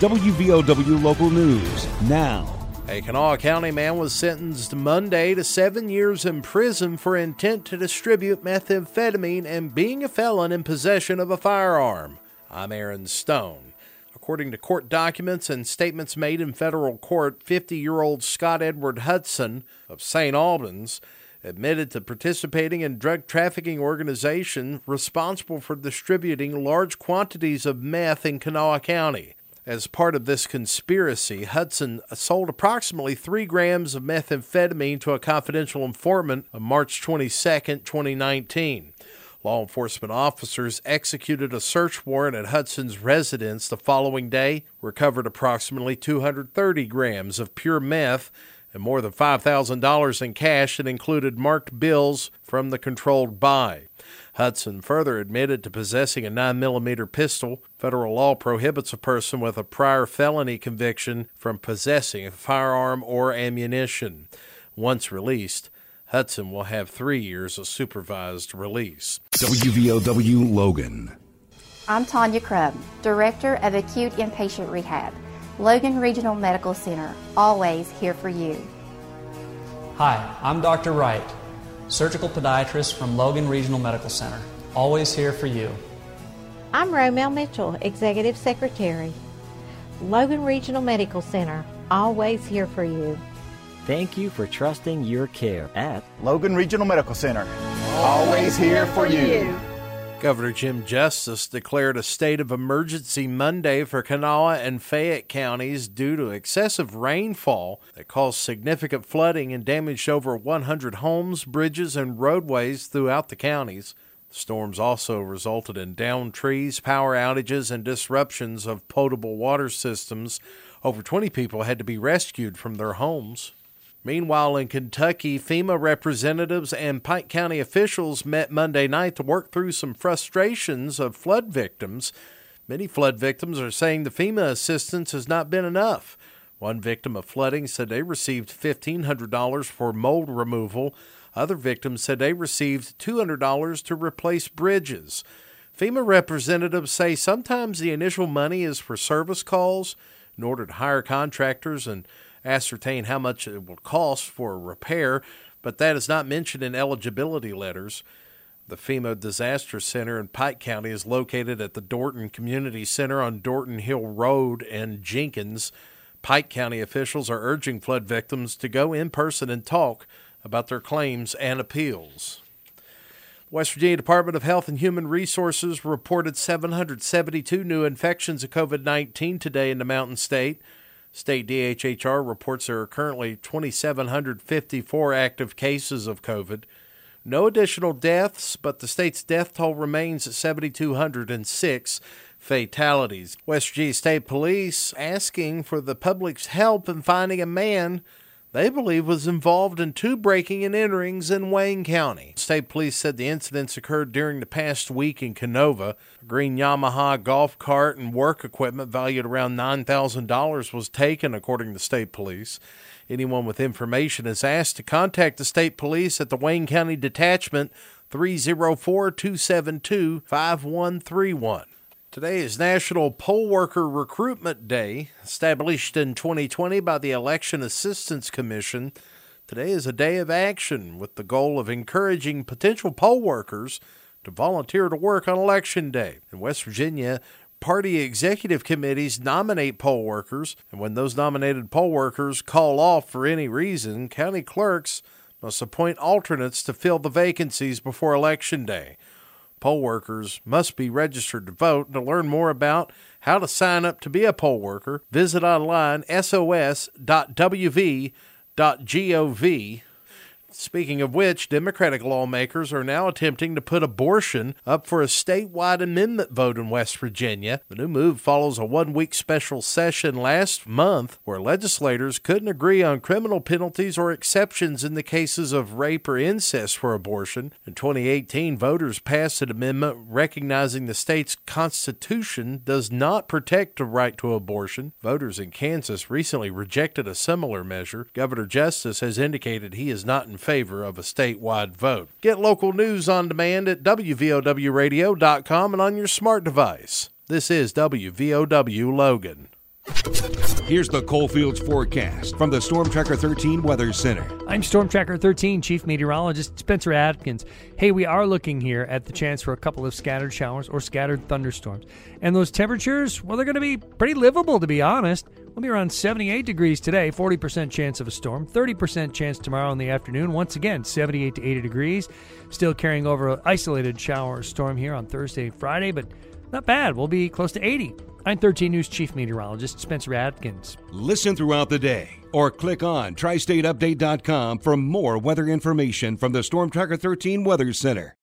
WVOW Local News now. A Kanawha County man was sentenced Monday to seven years in prison for intent to distribute methamphetamine and being a felon in possession of a firearm. I'm Aaron Stone. According to court documents and statements made in federal court, 50 year old Scott Edward Hudson of St. Albans admitted to participating in drug trafficking organization responsible for distributing large quantities of meth in Kanawha County. As part of this conspiracy, Hudson sold approximately 3 grams of methamphetamine to a confidential informant on March 22, 2019. Law enforcement officers executed a search warrant at Hudson's residence the following day, recovered approximately 230 grams of pure meth and more than $5,000 in cash that included marked bills from the controlled buy. Hudson further admitted to possessing a 9mm pistol. Federal law prohibits a person with a prior felony conviction from possessing a firearm or ammunition. Once released, Hudson will have three years of supervised release. WVOW Logan. I'm Tanya Crubb, Director of Acute Inpatient Rehab. Logan Regional Medical Center, always here for you. Hi, I'm Dr. Wright, surgical podiatrist from Logan Regional Medical Center, always here for you. I'm Romel Mitchell, Executive Secretary. Logan Regional Medical Center, always here for you. Thank you for trusting your care at Logan Regional Medical Center, always here for you. Governor Jim Justice declared a state of emergency Monday for Kanawha and Fayette counties due to excessive rainfall that caused significant flooding and damaged over 100 homes, bridges, and roadways throughout the counties. The storms also resulted in downed trees, power outages, and disruptions of potable water systems. Over 20 people had to be rescued from their homes. Meanwhile, in Kentucky, FEMA representatives and Pike County officials met Monday night to work through some frustrations of flood victims. Many flood victims are saying the FEMA assistance has not been enough. One victim of flooding said they received $1,500 for mold removal. Other victims said they received $200 to replace bridges. FEMA representatives say sometimes the initial money is for service calls in order to hire contractors and ascertain how much it will cost for repair, but that is not mentioned in eligibility letters. The FEMA Disaster Center in Pike County is located at the Dorton Community Center on Dorton Hill Road and Jenkins. Pike County officials are urging flood victims to go in person and talk about their claims and appeals. West Virginia Department of Health and Human Resources reported 772 new infections of COVID 19 today in the Mountain State. State DHHR reports there are currently 2,754 active cases of COVID. No additional deaths, but the state's death toll remains at 7,206 fatalities. West Virginia State Police asking for the public's help in finding a man they believe was involved in two breaking and enterings in Wayne County. State police said the incidents occurred during the past week in Kenova. A green Yamaha golf cart and work equipment valued around $9,000 was taken, according to state police. Anyone with information is asked to contact the state police at the Wayne County Detachment 304 272 5131. Today is National Poll Worker Recruitment Day, established in 2020 by the Election Assistance Commission. Today is a day of action with the goal of encouraging potential poll workers to volunteer to work on Election Day. In West Virginia, party executive committees nominate poll workers, and when those nominated poll workers call off for any reason, county clerks must appoint alternates to fill the vacancies before Election Day. Poll workers must be registered to vote. To learn more about how to sign up to be a poll worker, visit online sos.wv.gov Speaking of which, Democratic lawmakers are now attempting to put abortion up for a statewide amendment vote in West Virginia. The new move follows a one week special session last month where legislators couldn't agree on criminal penalties or exceptions in the cases of rape or incest for abortion. In 2018, voters passed an amendment recognizing the state's constitution does not protect the right to abortion. Voters in Kansas recently rejected a similar measure. Governor Justice has indicated he is not in favor of a statewide vote. Get local news on demand at WVOWradio.com and on your smart device. This is WVOW Logan. Here's the Coalfields forecast from the Storm Tracker 13 Weather Center. I'm Storm Tracker 13 Chief Meteorologist Spencer Atkins. Hey, we are looking here at the chance for a couple of scattered showers or scattered thunderstorms. And those temperatures, well, they're going to be pretty livable, to be honest. We'll be around 78 degrees today, 40% chance of a storm, 30% chance tomorrow in the afternoon. Once again, 78 to 80 degrees. Still carrying over an isolated shower or storm here on Thursday, Friday, but not bad. We'll be close to 80. I'm 13 News Chief Meteorologist Spencer Atkins. Listen throughout the day or click on tristateupdate.com for more weather information from the Storm Tracker 13 Weather Center.